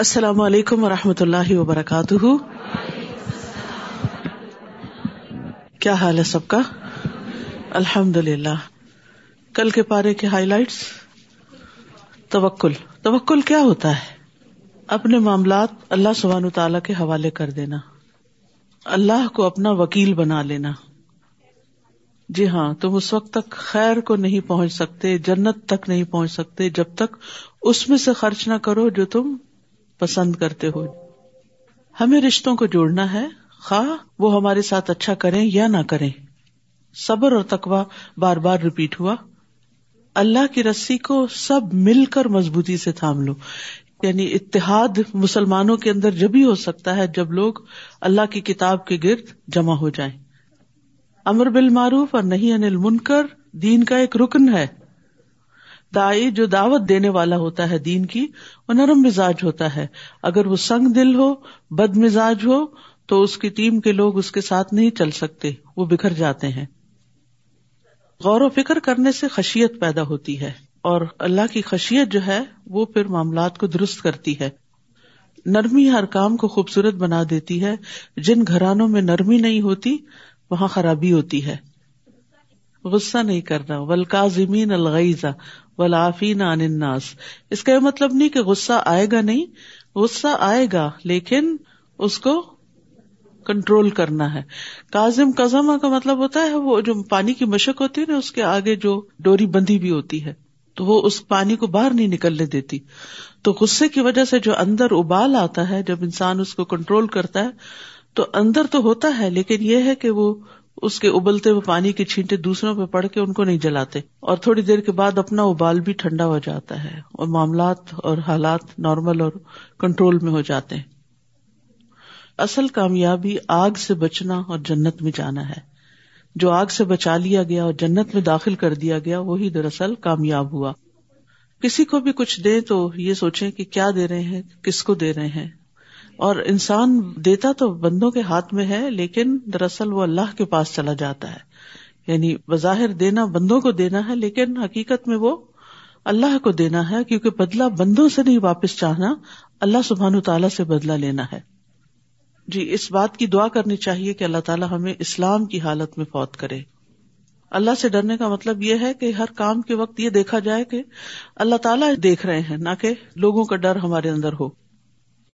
السلام علیکم و رحمۃ اللہ وبرکاتہ۔ کیا حال ہے سب کا؟ الحمد للہ کل کے پارے کے ہائی لائٹس توکل۔ توکل کیا ہوتا ہے؟ اپنے معاملات اللہ سبحان تعالی کے حوالے کر دینا۔ اللہ کو اپنا وکیل بنا لینا۔ جی ہاں تم اس وقت تک خیر کو نہیں پہنچ سکتے، جنت تک نہیں پہنچ سکتے، جب تک اس میں سے خرچ نہ کرو جو تم پسند کرتے ہو ہمیں رشتوں کو جوڑنا ہے۔ خواہ وہ ہمارے ساتھ اچھا کریں یا نہ کریں۔ صبر اور تقوا بار بار ریپیٹ ہوا۔ اللہ کی رسی کو سب مل کر مضبوطی سے تھام لو۔ یعنی اتحاد مسلمانوں کے اندر جبھی ہو سکتا ہے جب لوگ اللہ کی کتاب کے گرد جمع ہو جائیں۔ امر بال معروف اور نہیں انل منکر دین کا ایک رکن ہے۔ دائی جو دعوت دینے والا ہوتا ہے دین کی، وہ نرم مزاج ہوتا ہے۔ اگر وہ سنگ دل ہو، بد مزاج ہو، تو اس کی ٹیم کے لوگ اس کے ساتھ نہیں چل سکتے، وہ بکھر جاتے ہیں۔ غور و فکر کرنے سے خشیت پیدا ہوتی ہے، اور اللہ کی خشیت جو ہے، وہ پھر معاملات کو درست کرتی ہے۔ نرمی ہر کام کو خوبصورت بنا دیتی ہے۔ جن گھرانوں میں نرمی نہیں ہوتی، وہاں خرابی ہوتی ہے۔ غصہ نہیں کرنا۔ ولکا زمین الغیزا ولافین عن الناس۔ اس کا یہ مطلب نہیں کہ غصہ آئے گا نہیں، غصہ آئے گا، لیکن اس کو کنٹرول کرنا ہے۔ کازم کزما کا مطلب ہوتا ہے، وہ جو پانی کی مشق ہوتی ہے نا، اس کے آگے جو ڈوری بندھی بھی ہوتی ہے، تو وہ اس پانی کو باہر نہیں نکلنے دیتی۔ تو غصے کی وجہ سے جو اندر ابال آتا ہے، جب انسان اس کو کنٹرول کرتا ہے، تو اندر تو ہوتا ہے، لیکن یہ ہے کہ وہ اس کے ابلتے ہوئے پانی کی چھینٹے دوسروں پہ پڑ کے ان کو نہیں جلاتے اور تھوڑی دیر کے بعد اپنا ابال بھی ٹھنڈا ہو جاتا ہے اور معاملات اور حالات نارمل اور کنٹرول میں ہو جاتے ہیں۔ اصل کامیابی آگ سے بچنا اور جنت میں جانا ہے۔ جو آگ سے بچا لیا گیا اور جنت میں داخل کر دیا گیا، وہی دراصل کامیاب ہوا۔ کسی کو بھی کچھ دے تو یہ سوچے کہ کیا دے رہے ہیں، کس کو دے رہے ہیں۔ اور انسان دیتا تو بندوں کے ہاتھ میں ہے، لیکن دراصل وہ اللہ کے پاس چلا جاتا ہے۔ یعنی بظاہر دینا بندوں کو دینا ہے، لیکن حقیقت میں وہ اللہ کو دینا ہے، کیونکہ بدلا بندوں سے نہیں واپس چاہنا، اللہ سبحان تعالیٰ سے بدلا لینا ہے۔ جی اس بات کی دعا کرنی چاہیے کہ اللہ تعالیٰ ہمیں اسلام کی حالت میں فوت کرے۔ اللہ سے ڈرنے کا مطلب یہ ہے کہ ہر کام کے وقت یہ دیکھا جائے کہ اللہ تعالیٰ دیکھ رہے ہیں، نہ کہ لوگوں کا ڈر ہمارے اندر ہو۔